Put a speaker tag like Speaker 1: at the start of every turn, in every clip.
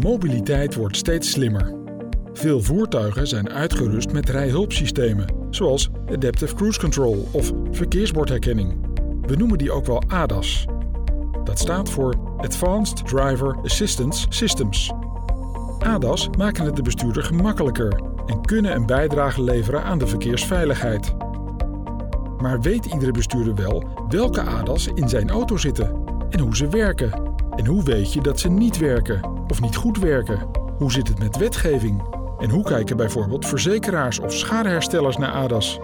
Speaker 1: Mobiliteit wordt steeds slimmer. Veel voertuigen zijn uitgerust met rijhulpsystemen, zoals Adaptive Cruise Control of verkeersbordherkenning. We noemen die ook wel ADAS. Dat staat voor Advanced Driver Assistance Systems. ADAS maken het de bestuurder gemakkelijker en kunnen een bijdrage leveren aan de verkeersveiligheid. Maar weet iedere bestuurder wel welke ADAS in zijn auto zitten en hoe ze werken? En hoe weet je dat ze niet werken of niet goed werken? Hoe zit het met wetgeving? En hoe kijken bijvoorbeeld verzekeraars of schadeherstellers naar ADAS?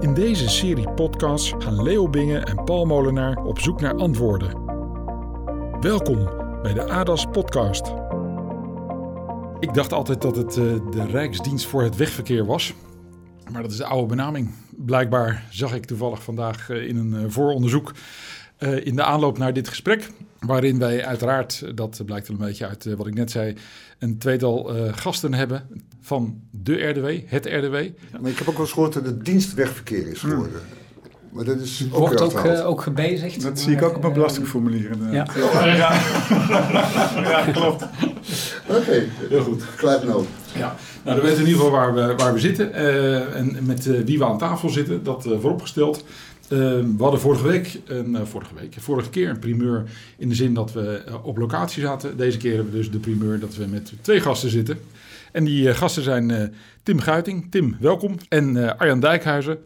Speaker 1: In deze serie podcasts gaan Leo Bingen en Paul Molenaar op zoek naar antwoorden. Welkom bij de ADAS podcast. Ik dacht altijd dat het uh, de Rijksdienst voor het Wegverkeer was. Maar dat is de oude benaming. Blijkbaar zag ik toevallig vandaag uh, in een uh, vooronderzoek in de aanloop naar dit gesprek Waarin wij uiteraard, dat blijkt wel een beetje uit wat ik net zei, een tweetal uh, gasten hebben van de RDW, het RDW.
Speaker 2: Ja, maar ik heb ook wel eens gehoord dat het dienstwegverkeer is geworden. Hmm. Maar dat is ook
Speaker 3: Wordt ook, uh, ook gebezigd.
Speaker 4: Dat zie ik ook op mijn belastingformulier.
Speaker 3: Ja.
Speaker 4: ja. ja, klopt.
Speaker 2: Oké, okay. heel goed. Klaar nou.
Speaker 1: Ja, nou dan weten we in ieder geval waar we, waar we zitten uh, en met wie we aan tafel zitten, dat vooropgesteld. Uh, we hadden vorige week, een, uh, vorige week, vorige keer een primeur in de zin dat we uh, op locatie zaten. Deze keer hebben we dus de primeur dat we met twee gasten zitten. En die gasten zijn Tim Guiting. Tim, welkom. En Arjan Dijkhuizen.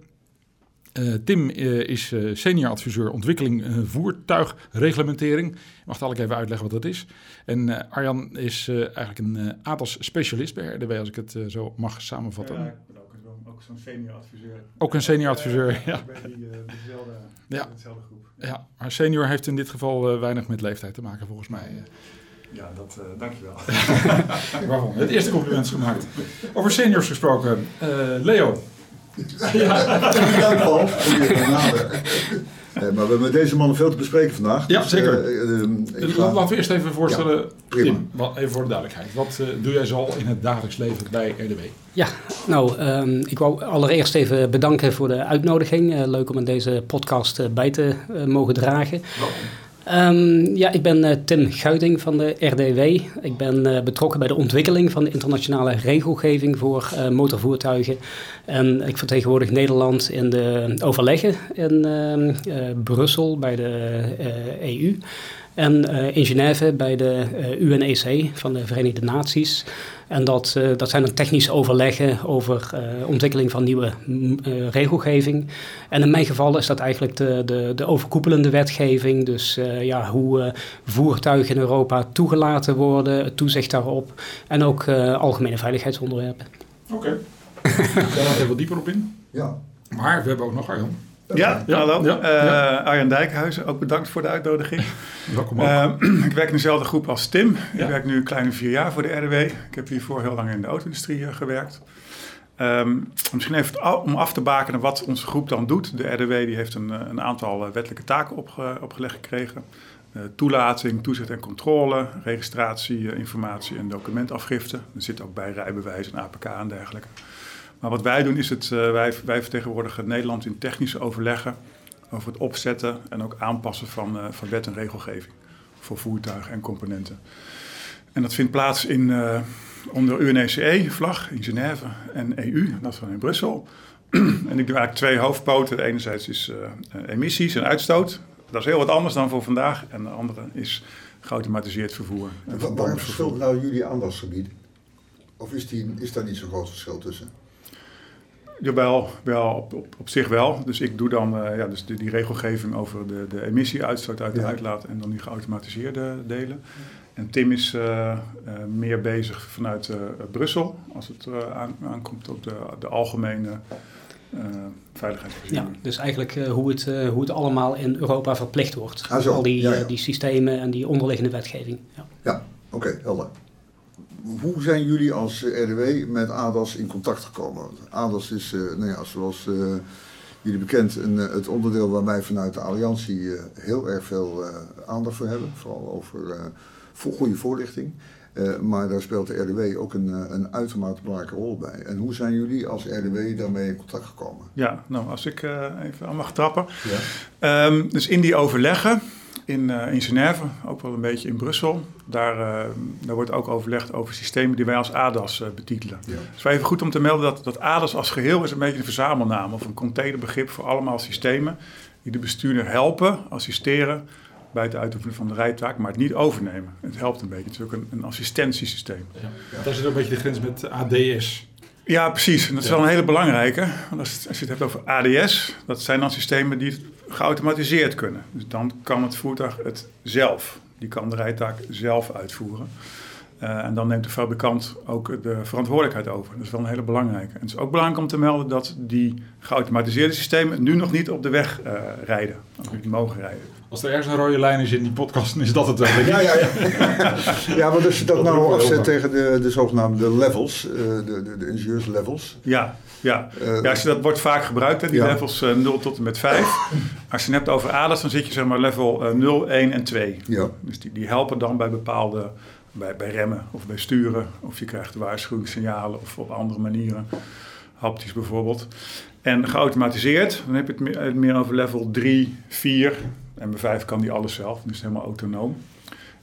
Speaker 1: Tim is senior adviseur ontwikkeling voertuigreglementering. Ik mag dadelijk even uitleggen wat dat is. En Arjan is eigenlijk een ATAS specialist bij RDW, als ik het zo mag samenvatten.
Speaker 4: Ook zo'n senior adviseur.
Speaker 1: Ook een senior adviseur, uh, ja.
Speaker 4: Bij die, uh, dezelfde,
Speaker 1: ja.
Speaker 4: dezelfde groep.
Speaker 1: Ja, maar senior heeft in dit geval uh, weinig met leeftijd te maken, volgens mij.
Speaker 4: Ja, dat, dankjewel.
Speaker 1: Waarvan? Het eerste compliment is gemaakt. Over seniors gesproken, Leo.
Speaker 2: Ja, dank Paul. Nee, maar we hebben met deze mannen veel te bespreken vandaag.
Speaker 1: Ja, zeker.
Speaker 2: Uh,
Speaker 1: uh, ga... Laten we eerst even voorstellen, ja, Tim, even voor de duidelijkheid. Wat uh, doe jij zo in het dagelijks leven bij RDW?
Speaker 3: Ja, nou, um, ik wou allereerst even bedanken voor de uitnodiging. leuk om in deze podcast bij te mogen dragen.
Speaker 1: Welkom.
Speaker 3: Um, ja, ik ben uh, Tim Guiting van de RDW. Ik ben uh, betrokken bij de ontwikkeling van de internationale regelgeving voor uh, motorvoertuigen. En ik vertegenwoordig Nederland in de overleggen in Brussel bij de EU. En in Genève bij de UNEC van de Verenigde Naties. En dat, uh, dat zijn dan technische overleggen over uh, ontwikkeling van nieuwe uh, regelgeving. En in mijn geval is dat eigenlijk de, de, de overkoepelende wetgeving. Dus ja, hoe voertuigen in Europa toegelaten worden, het toezicht daarop. En ook algemene veiligheidsonderwerpen.
Speaker 1: Oké, okay. daar gaan we even dieper op in.
Speaker 2: Ja.
Speaker 1: Maar we hebben ook nog Arjan.
Speaker 4: Ja, ja, hallo. Ja, ja. Arjan Dijkhuizen, ook bedankt voor de uitnodiging.
Speaker 1: Welkom.
Speaker 4: Uh, ik werk in dezelfde groep als Tim. Ik werk nu een kleine vier jaar voor de RDW. Ik heb hiervoor heel lang in de auto-industrie uh, gewerkt. Um, misschien even om af te bakenen wat onze groep dan doet. De RDW die heeft een, een aantal wettelijke taken opge opgelegd gekregen. Toelating, toezicht en controle, registratie, informatie en documentafgifte. Er zit ook bij rijbewijs en APK en dergelijke. Maar wat wij doen is het, uh, wij, wij vertegenwoordigen Nederland in technische overleggen over het opzetten en ook aanpassen van, uh, van wet en regelgeving voor voertuigen en componenten. En dat vindt plaats in, uh, onder UNECE-vlag in Genève en EU, dat is dan in Brussel. en ik doe eigenlijk twee hoofdpoten. enerzijds is emissies en uitstoot. Dat is heel wat anders dan voor vandaag. En de andere is geautomatiseerd vervoer.
Speaker 2: En Waar verschilt nou jullie aandachtsgebied? Of is, die, is daar niet zo'n groot verschil tussen?
Speaker 4: Jawel, wel, op, op, op zich wel. Dus ik doe dan uh, ja, dus die, die, regelgeving over de, de emissieuitstoot uit de ja. uitlaat en dan die geautomatiseerde delen. En Tim is uh, uh, meer bezig vanuit Brussel als het aan, aankomt op de, de algemene veiligheidsvoorziening.
Speaker 3: Ja, dus eigenlijk hoe, het, hoe het allemaal in Europa verplicht wordt.
Speaker 2: Ah.
Speaker 3: Al die,
Speaker 2: ja, ja.
Speaker 3: die systemen en die onderliggende wetgeving. Ja,
Speaker 2: ja oké, okay, helder hoe zijn jullie als RDW met ADAS in contact gekomen? ADAS is, uh, nou ja, zoals uh, jullie bekend, een, het onderdeel waar wij vanuit de Alliantie heel erg veel aandacht voor hebben. Vooral over voor goede voorlichting. maar daar speelt de RDW ook een, een uitermate belangrijke rol bij. En hoe zijn jullie als RDW daarmee in contact gekomen?
Speaker 4: Ja, nou als ik even aan mag trappen. Ja. Um, dus in die overleggen in, uh, in Genève, ook wel een beetje in Brussel. Daar, uh, daar wordt ook overlegd over systemen die wij als ADAS uh, betitelen. Ja. Het is wel even goed om te melden dat, dat ADAS als geheel is een beetje een verzamelnaam of een containerbegrip voor allemaal systemen die de bestuurder helpen, assisteren bij het uitoefenen van de rijtaak, maar het niet overnemen. Het helpt een beetje. Het is ook een, een assistentiesysteem.
Speaker 1: Ja. Ja. Daar zit ook een beetje de grens met ADS.
Speaker 4: Ja, precies. En dat is wel een hele belangrijke. Want als, als je het hebt over ADS, dat zijn dan systemen die geautomatiseerd kunnen. Dus dan kan het voertuig het zelf. Die kan de rijtaak zelf uitvoeren. Uh, en dan neemt de fabrikant ook de verantwoordelijkheid over. Dat is wel een hele belangrijke. En het is ook belangrijk om te melden dat die geautomatiseerde systemen nu nog niet op de weg uh, rijden. Of niet mogen rijden.
Speaker 1: Als er ergens een rode lijn is in die podcast, dan is dat het wel.
Speaker 2: Ja, ja, ja. ja, want als je dat, dat nou afzet tegen de, de zogenaamde levels, uh, de, de, de ingenieurslevels.
Speaker 4: Ja, ja. Uh, ja, als je dat wordt vaak gebruikt, hè, die ja. levels uh, 0 tot en met 5. Als je het hebt over ADAS, dan zit je zeg maar level 0, 1 en 2.
Speaker 2: Ja.
Speaker 4: Dus die, die helpen dan bij bepaalde bij, bij remmen of bij sturen. Of je krijgt waarschuwingssignalen of op andere manieren. Haptisch bijvoorbeeld. En geautomatiseerd, dan heb je het meer, het over level 3, 4. En bij 5 kan die alles zelf, dus helemaal autonoom.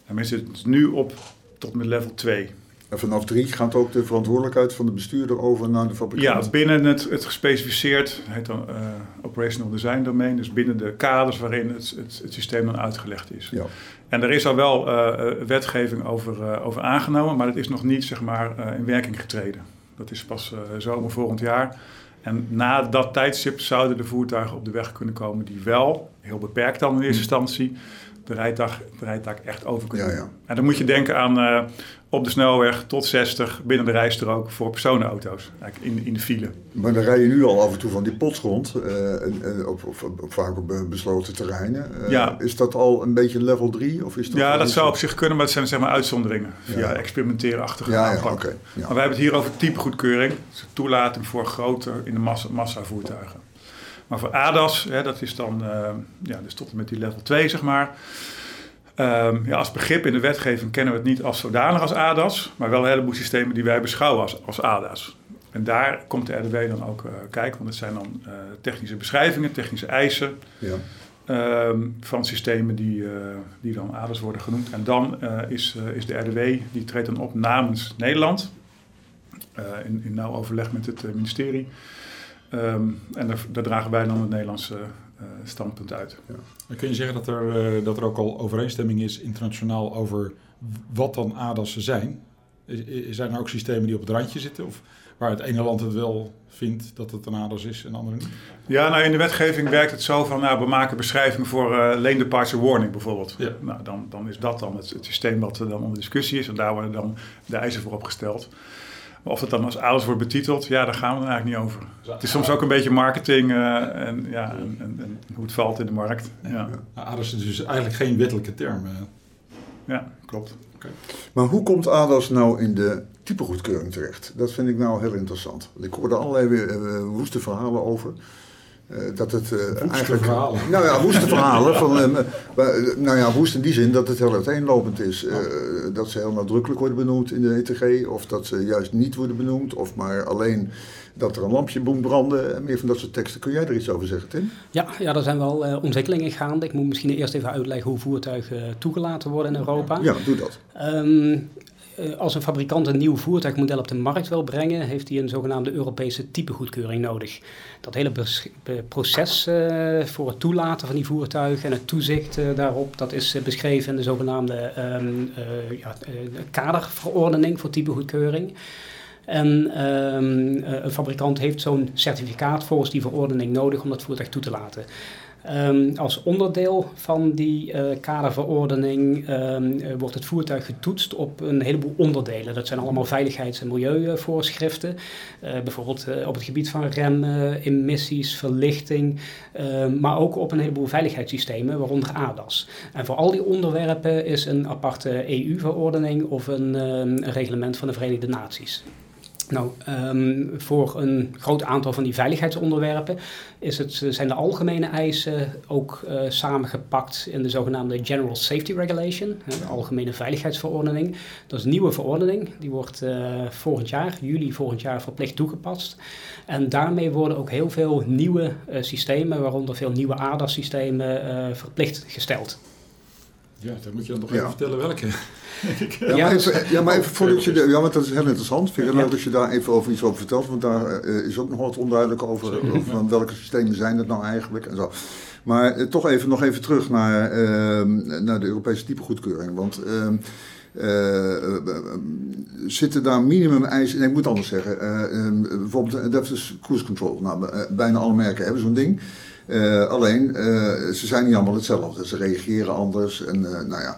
Speaker 4: En zit nu op tot met level 2.
Speaker 2: En vanaf 3 gaat ook de verantwoordelijkheid van de bestuurder over naar de fabrikant?
Speaker 4: Ja, binnen het, het gespecificeerd, heet dan uh, Operational Design Domain, dus binnen de kaders waarin het, het, het systeem dan uitgelegd is.
Speaker 2: Ja.
Speaker 4: En er is al wel uh, wetgeving over, uh, over aangenomen, maar het is nog niet zeg maar, in werking getreden. Dat is pas zomer volgend jaar. En na dat tijdstip zouden de voertuigen op de weg kunnen komen die wel, heel beperkt dan in eerste instantie, de rijtaak, de rijtaak echt over kunnen
Speaker 2: Ja, ja.
Speaker 4: En dan moet je denken aan uh, op de snelweg tot 60 binnen de rijstrook voor personenauto's, eigenlijk in, in de file.
Speaker 2: Maar dan rij je nu al af en toe van die potsgrond, uh, en, en op, op, op, vaak op besloten terreinen. Uh,
Speaker 4: Ja.
Speaker 2: Is dat al een beetje level 3? Of is dat
Speaker 4: Ja, dat zou op zich kunnen, maar het zijn zeg maar uitzonderingen via
Speaker 2: Ja.
Speaker 4: experimenteerachtige
Speaker 2: Ja, ja,
Speaker 4: aanpak.
Speaker 2: Ja.
Speaker 4: Maar wij hebben het hier over typegoedkeuring, dus toelating voor grote in de massa, massavoertuigen. Maar voor ADAS, hè, dat is dan eh, ja, dus tot en met die level 2 zeg maar. Ehm, ja, als begrip in de wetgeving kennen we het niet als zodanig als ADAS, maar wel een heleboel systemen die wij beschouwen als, als ADAS. En daar komt de RDW dan ook eh, kijken, want het zijn dan eh, technische beschrijvingen, technische eisen
Speaker 2: Ja.
Speaker 4: ehm, van systemen die, eh, die dan ADAS worden genoemd. En dan is, is de RDW, die treedt dan op namens Nederland, in, in nauw overleg met het ministerie. Ehm, en daar, daar dragen wij dan het Nederlandse standpunt uit.
Speaker 1: Dan kun je zeggen dat er, eh, dat er ook al overeenstemming is internationaal over wat dan ADAS'en zijn. Zijn er ook systemen die op het randje zitten? Of waar het ene land het wel vindt dat het een ADAS is en de andere niet?
Speaker 4: Ja, nou in de wetgeving werkt het zo van, nou, we maken beschrijvingen voor eh lane departure warning bijvoorbeeld.
Speaker 1: Ja.
Speaker 4: Nou, dan, dan is dat dan het, het systeem wat er dan onder discussie is en daar worden dan de eisen voor opgesteld. Maar of het dan als ADAS wordt betiteld, ja, daar gaan we eigenlijk niet over. Het is soms ook een beetje marketing eh, en, ja, en, en, en hoe het valt in de markt. Ja,
Speaker 1: ADAS is dus eigenlijk geen wettelijke term. eh.
Speaker 4: ja klopt.
Speaker 2: Maar hoe komt ADAS nou in de typegoedkeuring terecht? Dat vind ik nou heel interessant. Want ik hoorde allerlei weer, eh, woeste verhalen over. Eh, dat het eh, eigenlijk.
Speaker 1: verhalen.
Speaker 2: Nou ja, woeste verhalen. Van, eh, nou ja, woest in die zin dat het heel uiteenlopend is. Eh, dat ze heel nadrukkelijk worden benoemd in de ETG, of dat ze juist niet worden benoemd, of maar alleen dat er een lampje moet branden. En meer van dat soort teksten. Kun jij er iets over zeggen, Tim?
Speaker 3: Ja, ja, er zijn wel eh, ontwikkelingen gaande. Ik moet misschien eerst even uitleggen hoe voertuigen toegelaten worden in Europa.
Speaker 2: Ja, doe dat.
Speaker 3: Ehm, eh, als een fabrikant een nieuw voertuigmodel op de markt wil brengen, heeft hij een zogenaamde Europese typegoedkeuring nodig. Dat hele proces eh, voor het toelaten van die voertuigen en het toezicht eh, daarop, dat is eh, beschreven in de zogenaamde ehm, eh, ja, eh, kaderverordening voor typegoedkeuring. En ehm, eh, een fabrikant heeft zo'n certificaat volgens die verordening nodig om dat voertuig toe te laten. Ehm, als onderdeel van die eh, kaderverordening ehm, eh, wordt het voertuig getoetst op een heleboel onderdelen. Dat zijn allemaal veiligheids- en milieuvoorschriften. Eh, bijvoorbeeld op het gebied van remmen, emissies, verlichting. ehm, maar ook op een heleboel veiligheidssystemen, waaronder ADAS. En voor al die onderwerpen is een aparte EU-verordening of een reglement van de Verenigde Naties. Nou, ehm, voor een groot aantal van die veiligheidsonderwerpen is het, eh, zijn de algemene eisen ook eh, samengepakt in de zogenaamde General Safety Regulation, hè, de Algemene Veiligheidsverordening. Dat is een nieuwe verordening, die wordt eh, volgend jaar, juli volgend jaar, verplicht toegepast. En daarmee worden ook heel veel nieuwe eh, systemen, waaronder veel nieuwe ADAS-systemen, eh, verplicht gesteld.
Speaker 1: Ja, dan moet je dan nog
Speaker 2: Ja.
Speaker 1: even vertellen welke.
Speaker 2: Ja, maar
Speaker 3: Ja,
Speaker 2: even, ja, maar even voordat je... de- Ja, want dat is heel interessant. Vind ik het
Speaker 3: Ja.
Speaker 2: leuk als je daar even over iets over vertelt. Want daar eh, is ook nog wat onduidelijk over. Van welke systemen zijn het nou eigenlijk en zo. Maar eh, toch even, nog even terug naar, ehm, naar de Europese typegoedkeuring. Want... ehm, eh, zitten daar minimum eisen, nee ik moet anders zeggen, eh, ehm, bijvoorbeeld Adaptive Cruise Control, nou, bijna alle merken hebben zo'n ding. Eh, alleen, eh, ze zijn niet allemaal hetzelfde, ze reageren anders en eh, nou ja.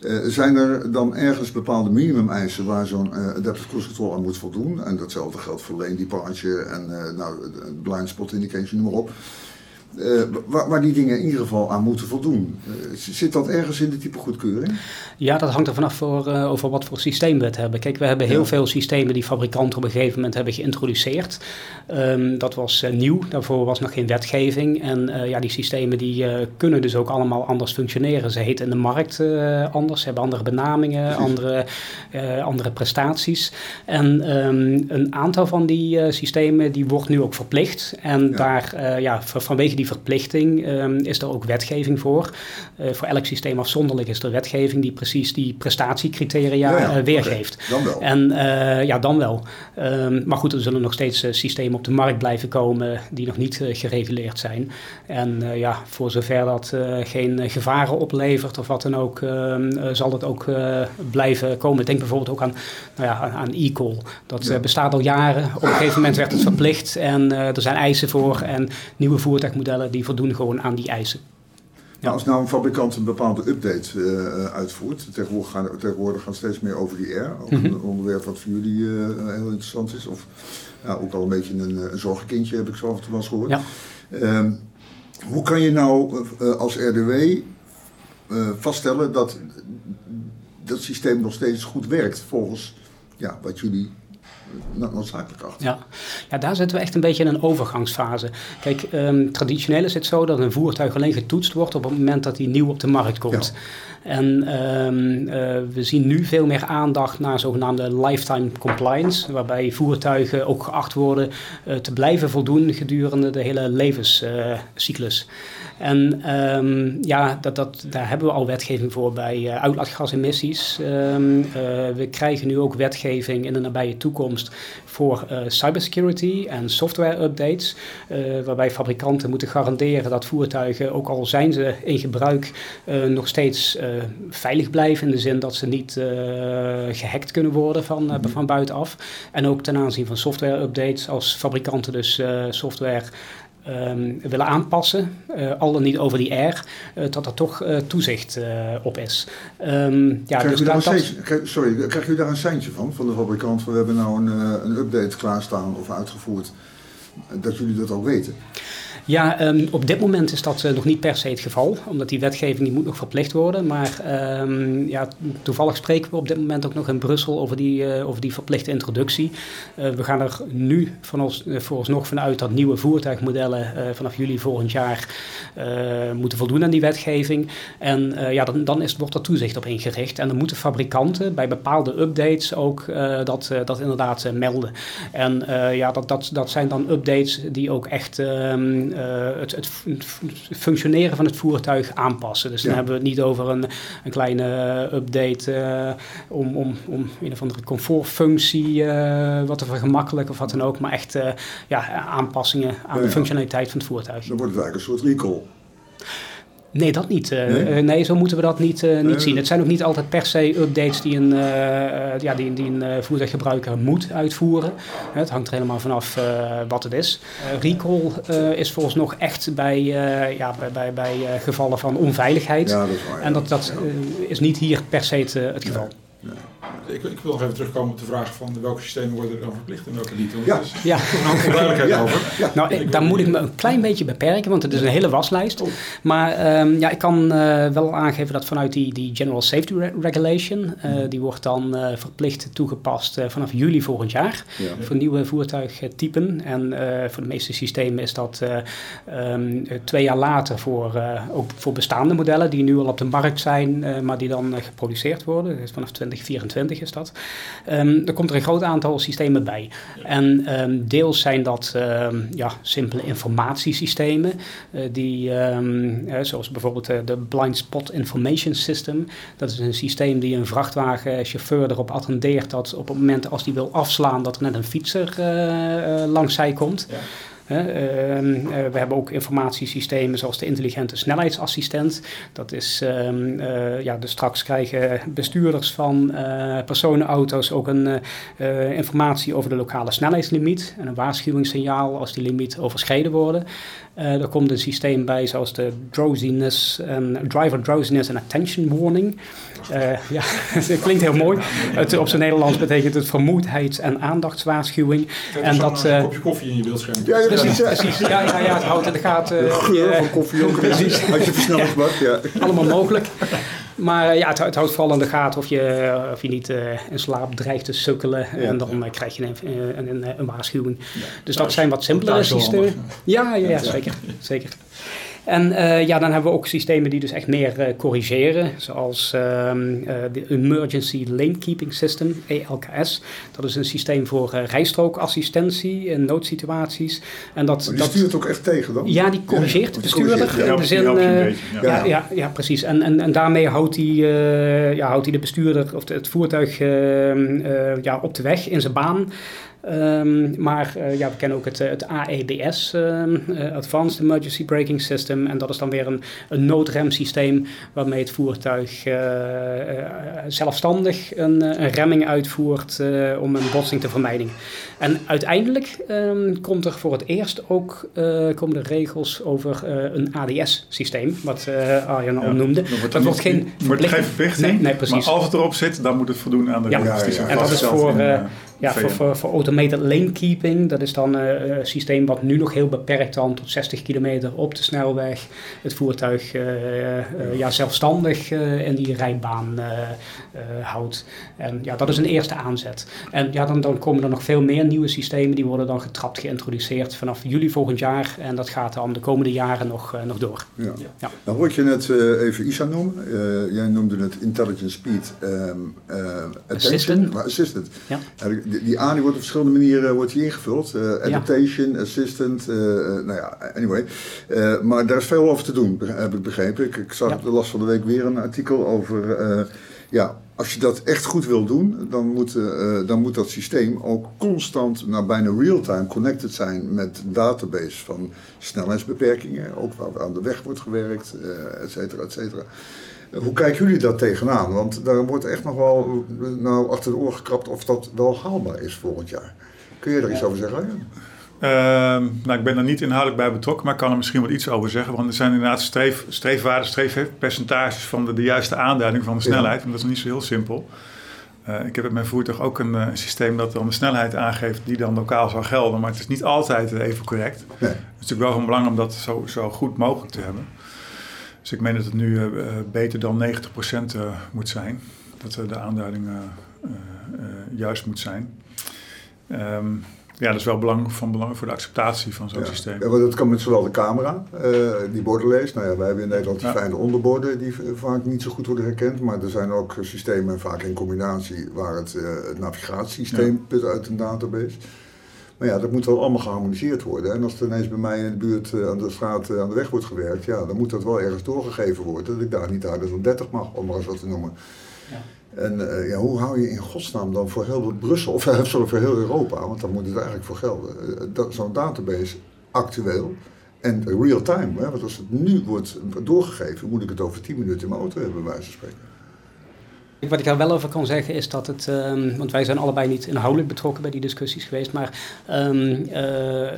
Speaker 2: Eh, zijn er dan ergens bepaalde minimumeisen waar zo'n eh, Adaptive Cruise Control aan moet voldoen? En datzelfde geldt voor lane departure en eh, nou, blind spot indication, noem maar op. Eh, waar, waar die dingen in ieder geval aan moeten voldoen. Eh, zit dat ergens in de type goedkeuring?
Speaker 3: Ja, dat hangt er vanaf voor, eh, over wat voor systeem we het hebben. Kijk, we hebben heel
Speaker 2: Ja.
Speaker 3: veel systemen die fabrikanten op een gegeven moment hebben geïntroduceerd. Ehm, dat was nieuw, daarvoor was nog geen wetgeving. En ja, die systemen die kunnen dus ook allemaal anders functioneren. Ze heten in de markt anders, ze hebben andere benamingen,
Speaker 2: Precies.
Speaker 3: andere, andere prestaties. En ehm, een aantal van die systemen die wordt nu ook verplicht. En
Speaker 2: Ja.
Speaker 3: daar, ja, van- vanwege die verplichting ehm, is er ook wetgeving voor. Eh, voor elk systeem afzonderlijk is er wetgeving die precies die prestatiecriteria
Speaker 2: Ja, ja,
Speaker 3: eh, weergeeft.
Speaker 2: dan wel.
Speaker 3: En eh, ja, dan wel. Ehm, maar goed, er zullen nog steeds systemen op de markt blijven komen die nog niet gereguleerd zijn. En ja, voor zover dat geen gevaren oplevert of wat dan ook, ehm, eh, zal het ook blijven komen. Denk bijvoorbeeld ook aan, nou ja, aan- e-call. Dat
Speaker 2: Ja.
Speaker 3: bestaat al jaren. Op een gegeven moment werd het verplicht en er zijn eisen voor. En nieuwe voertuigmodellen die voldoen gewoon aan die eisen.
Speaker 2: Als nou een fabrikant een bepaalde update eh, uitvoert, tegenwoordig gaan, tegenwoordig gaan steeds meer over die R, ook
Speaker 3: Mhm.
Speaker 2: een onderwerp wat voor jullie eh, heel interessant is, of ja, ook al een beetje een, eh, een zorgenkindje heb ik zo af en toe wel eens gehoord.
Speaker 3: Ja.
Speaker 2: Ehm, hoe kan je nou eh, als RDW eh, vaststellen dat dat systeem nog steeds goed werkt volgens ja, wat jullie eh, noodzakelijk achten?
Speaker 3: Ja. ja, daar zitten we echt een beetje in een overgangsfase. Kijk, ehm, traditioneel is het zo dat een voertuig alleen getoetst wordt op het moment dat hij nieuw op de markt komt. En ehm, eh, we zien nu veel meer aandacht naar zogenaamde lifetime compliance, waarbij voertuigen ook geacht worden eh, te blijven voldoen gedurende de hele levenscyclus. En ehm, ja, dat, dat, daar hebben we al wetgeving voor bij eh, uitlaatgasemissies. Ehm, eh, we krijgen nu ook wetgeving in de nabije toekomst voor eh, cybersecurity en software updates, waarbij fabrikanten moeten garanderen dat voertuigen, ook al zijn ze in gebruik, nog steeds veilig blijven in de zin dat ze niet eh, gehackt kunnen worden van, eh, van buitenaf. En ook ten aanzien van software updates, als fabrikanten dus software ehm, willen aanpassen, eh, al dan niet over die R, eh, dat er toch eh, toezicht op is. Ehm, ja,
Speaker 2: Krijg
Speaker 3: dus dat,
Speaker 2: krijg- sorry, krijg u daar een seintje van, van de fabrikant? We hebben nou een, een update klaarstaan of uitgevoerd, dat jullie dat ook weten.
Speaker 3: Ja, ehm, op dit moment is dat eh, nog niet per se het geval, omdat die wetgeving die moet nog verplicht worden. Maar ehm, ja, toevallig spreken we op dit moment ook nog in Brussel over die, eh, over die verplichte introductie. Eh, we gaan er nu van ons, vooralsnog vanuit dat nieuwe voertuigmodellen vanaf juli volgend jaar moeten voldoen aan die wetgeving. En ja, dan, dan is, wordt er toezicht op ingericht. En dan moeten fabrikanten bij bepaalde updates ook dat, dat inderdaad melden. En ja, dat, dat, dat zijn dan updates die ook echt ehm, eh, het, het functioneren van het voertuig aanpassen. Dus dan
Speaker 2: Ja.
Speaker 3: hebben we het niet over een, een kleine update eh, om, om, om een of andere comfortfunctie eh, wat te vergemakkelijken of wat dan ook. Maar echt eh, ja, aanpassingen aan
Speaker 2: Ja,
Speaker 3: de functionaliteit van het voertuig.
Speaker 2: Dan wordt het eigenlijk een soort recall.
Speaker 3: Nee, dat niet. eh,
Speaker 2: Nee?
Speaker 3: eh, nee, zo moeten we dat niet, eh, niet
Speaker 2: Nee,
Speaker 3: zien. Het zijn ook niet altijd per se updates die een, ja, die, die een voertuiggebruiker moet uitvoeren. Het hangt er helemaal vanaf wat het is. Recall is volgens nog echt bij, ja, bij, bij, bij gevallen van onveiligheid.
Speaker 2: Ja, dat is waar.
Speaker 3: En dat, dat is niet hier per se het, het geval.
Speaker 1: Ik, ik wil nog even terugkomen op de vraag van welke systemen worden er dan verplicht en welke niet. Want
Speaker 2: Ja.
Speaker 1: is
Speaker 3: Ja.
Speaker 1: toch een hoop onduidelijkheid
Speaker 2: Ja.
Speaker 1: over.
Speaker 2: Ja.
Speaker 3: Nou, ik- daar moet ik me een klein beetje beperken, want het is een hele waslijst. Maar ehm, ja, ik kan eh, wel aangeven dat vanuit die, die General Safety Re- Regulation, eh, die wordt dan eh, verplicht toegepast eh, vanaf juli volgend jaar
Speaker 2: Ja.
Speaker 3: voor nieuwe voertuigtypen. En eh, voor de meeste systemen is dat eh, ehm, eh, twee jaar later voor, eh, ook voor bestaande modellen die nu al op de markt zijn, eh, maar die dan geproduceerd worden. Dat is vanaf 2024 2020 is dat. Um, er komt er een groot aantal systemen bij. En um, deels zijn dat ja, simpele informatiesystemen, uh, die, zoals bijvoorbeeld de Blind Spot Information System. Dat is een systeem die een vrachtwagenchauffeur erop attendeert dat op het moment als die wil afslaan, dat er net een fietser langs zij komt. Ja. Ehm, eh, we hebben ook informatiesystemen zoals de intelligente snelheidsassistent. Dat is, ehm, eh, ja, dus straks krijgen bestuurders van uh, personenauto's ook een informatie over de lokale snelheidslimiet en een waarschuwingssignaal als die limiet overschreden worden. Uh, er komt een systeem bij zoals de drowsiness en driver drowsiness en attention warning. Uh, ja, het klinkt heel mooi. Het, op zijn Nederlands betekent het vermoeidheids- en aandachtswaarschuwing.
Speaker 1: en dat uh, een kopje koffie in je beeldscherm.
Speaker 3: Ja, ja, precies, precies. Ja, ja, ja, het houdt in de gaten.
Speaker 2: De geur van koffie ook. Precies. Als je versnellingsbak, ja.
Speaker 3: Allemaal mogelijk. Maar eh, ja, het, het, houdt vooral in de gaten of je, of je niet uh, in slaap dreigt te sukkelen. en dan krijg je een, een, een, een waarschuwing. Dus dat zijn wat simpelere systemen. Ja, ja, ja, zeker. zeker. En uh, ja, dan hebben we ook systemen die dus echt meer uh, corrigeren, zoals um, uh, de Emergency Lane Keeping System, ELKS. Dat is een systeem voor rijstrookassistentie in noodsituaties.
Speaker 2: En dat, die dat, stuurt ook echt tegen dan?
Speaker 3: Ja, die corrigeert de bestuurder. Ja, in de zin, ja. Ja, ja, ja, precies. En, en, en daarmee houdt hij, ja, houdt hij de bestuurder of het voertuig ehm, ja, op de weg in zijn baan. Um, maar uh, ja, we kennen ook het, eh, het AEBS, um, uh, Advanced Emergency Braking System. En dat is dan weer een, een noodremsysteem waarmee het voertuig uh, zelfstandig een, een, remming uitvoert om een botsing te vermijden. En uiteindelijk um, komt er voor het eerst ook komen de regels over een ADS-systeem, wat Arjan al noemde.
Speaker 4: dat wordt geen verplicht. Nee, nee, precies. Maar als het erop zit, dan moet het voldoen aan de
Speaker 3: ja, regels. Ja, en dat is voor... Ja, voor, voor, voor, automated lane keeping, dat is dan uh, een systeem wat nu nog heel beperkt dan tot 60 kilometer op de snelweg het voertuig uh, uh, ja, zelfstandig in die rijbaan houdt. En ja, dat is een eerste aanzet. En ja, dan, dan komen er nog veel meer nieuwe systemen, die worden dan getrapt geïntroduceerd vanaf juli volgend jaar. En dat gaat dan de komende jaren nog, nog door.
Speaker 2: Ja. Ja. Nou hoor je net even ISA noemen. jij noemde het Intelligent Speed um, Attention. Assistant. Assistant. Ja die, die A die wordt op verschillende manieren wordt die ingevuld. Uh, adaptation, assistant, uh, nou ja, anyway. Maar daar is veel over te doen, heb ik begrepen. Ik, ik zag de last van de week weer een artikel over... ja, als je dat echt goed wil doen, dan moet, dan moet dat systeem ook constant, nou bijna real-time, connected zijn met een database van snelheidsbeperkingen, ook waar aan de weg wordt gewerkt, et cetera, et cetera. Hoe kijken jullie daar tegenaan? Want daar wordt echt nog wel nou, achter de oor gekrapt of dat wel haalbaar is volgend jaar. Kun je daar iets over zeggen?
Speaker 4: Uh, nou, ik ben er niet inhoudelijk bij betrokken, maar ik kan er misschien wat iets over zeggen. Want er zijn inderdaad streef, streefwaarden, streefpercentages van de, de juiste aanduiding van de snelheid. En dat is niet zo heel simpel. Uh, ik heb met mijn voertuig ook een uh, systeem dat dan de snelheid aangeeft die dan lokaal zou gelden. Maar het is niet altijd even correct. Nee. Het is natuurlijk wel van belang om dat zo, zo goed mogelijk te hebben. Dus ik meen dat het nu uh, beter dan 90% uh, moet zijn. Dat de aanduiding juist moet zijn. Um, ja, dat is wel belang, van belang voor de acceptatie van zo'n systeem.
Speaker 2: Ja, want dat kan met zowel de camera, uh, die borden leest. Nou ja, wij hebben in Nederland die fijne onderborden die vaak niet zo goed worden herkend. Maar er zijn ook systemen, vaak in combinatie, waar het, uh, het navigatiesysteem put uit een database. Maar ja, dat moet wel allemaal geharmoniseerd worden. En als het ineens bij mij in de buurt uh, aan de straat aan de weg wordt gewerkt, ja, dan moet dat wel ergens doorgegeven worden. Dat ik daar niet harder dan 30 mag, om maar eens wat te noemen. Ja. En uh, ja, hoe hou je in godsnaam dan voor heel Brussel, of sorry, voor heel Europa, want dan moet het eigenlijk voor gelden, uh, zo'n database actueel en real-time. Want als het nu wordt doorgegeven, moet ik het over 10 minuten in mijn auto hebben, bij wijze van spreken.
Speaker 3: Wat ik daar wel over kan zeggen is dat het, um, want wij zijn allebei niet inhoudelijk betrokken bij die discussies geweest, maar um, uh,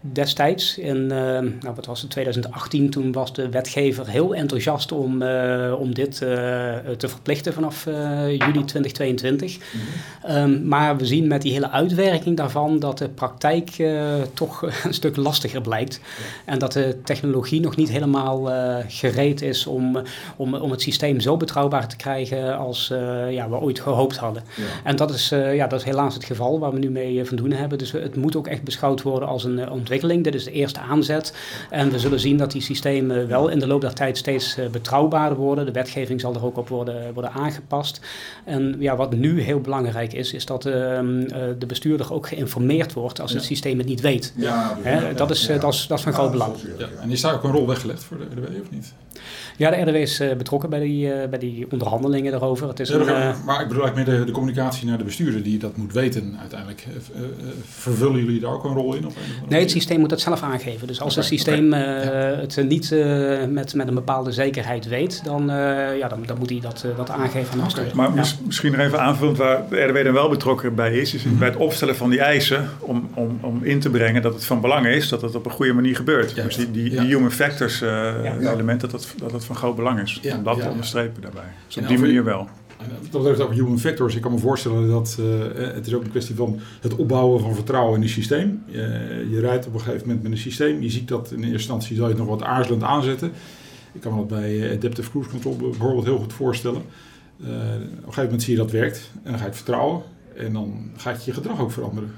Speaker 3: destijds in, uh, nou wat was het, 2018, toen was de wetgever heel enthousiast om, uh, om dit te verplichten vanaf juli 2022. Mm um, maar we zien met die hele uitwerking daarvan dat de praktijk toch een stuk lastiger blijkt. Ja. En dat de technologie nog niet helemaal gereed is om, om, om het systeem zo betrouwbaar te krijgen als als ja, we ooit gehoopt hadden. En dat is, ja, dat is helaas het geval waar we nu mee van doen hebben. Dus het moet ook echt beschouwd worden als een ontwikkeling. Dit is de eerste aanzet. En we zullen zien dat die systemen wel in de loop der tijd steeds betrouwbaarder worden. De wetgeving zal er ook op worden, worden aangepast. En ja, wat nu heel belangrijk is, is dat ehm, de bestuurder ook geïnformeerd wordt als het systeem het niet weet. Ja, dat, is, dat, is, dat is van groot belang.
Speaker 1: En is daar ook een rol weggelegd voor de RDW of niet?
Speaker 3: Ja, de RDW is uh, betrokken bij die, uh, bij die onderhandelingen daarover. Het is
Speaker 1: een, uh, maar ik bedoel eigenlijk meer de, de, communicatie naar de bestuurder die dat moet weten uiteindelijk. vervullen jullie daar ook een rol in? Of
Speaker 3: een nee, het systeem moet dat zelf aangeven. Dus als okay, het systeem okay. het niet met, met een bepaalde zekerheid weet, dan, ja, dan, dan moet hij dat, dat aangeven aan de bestuurder.
Speaker 4: Maar ja. misschien nog even aanvullend waar de RDW dan wel betrokken bij is, is mm bij het opstellen van die eisen om, om, om in te brengen dat het van belang is dat het op een goede manier gebeurt. Dus die, die, die human factors element, dat dat, dat van groot belang is. om dat te onderstrepen daarbij. Dus op die manier wel.
Speaker 1: Dat betreft ook human factors. Ik kan me voorstellen dat uh, het is ook een kwestie van het opbouwen van vertrouwen in het systeem. Uh, je rijdt op een gegeven moment met een systeem. Je ziet dat in eerste instantie zal je het nog wat aarzelend aanzetten. Ik kan me dat bij Adaptive Cruise Control bijvoorbeeld heel goed voorstellen. Uh, op een gegeven moment zie je dat werkt en dan ga je het vertrouwen. En dan gaat je gedrag ook veranderen.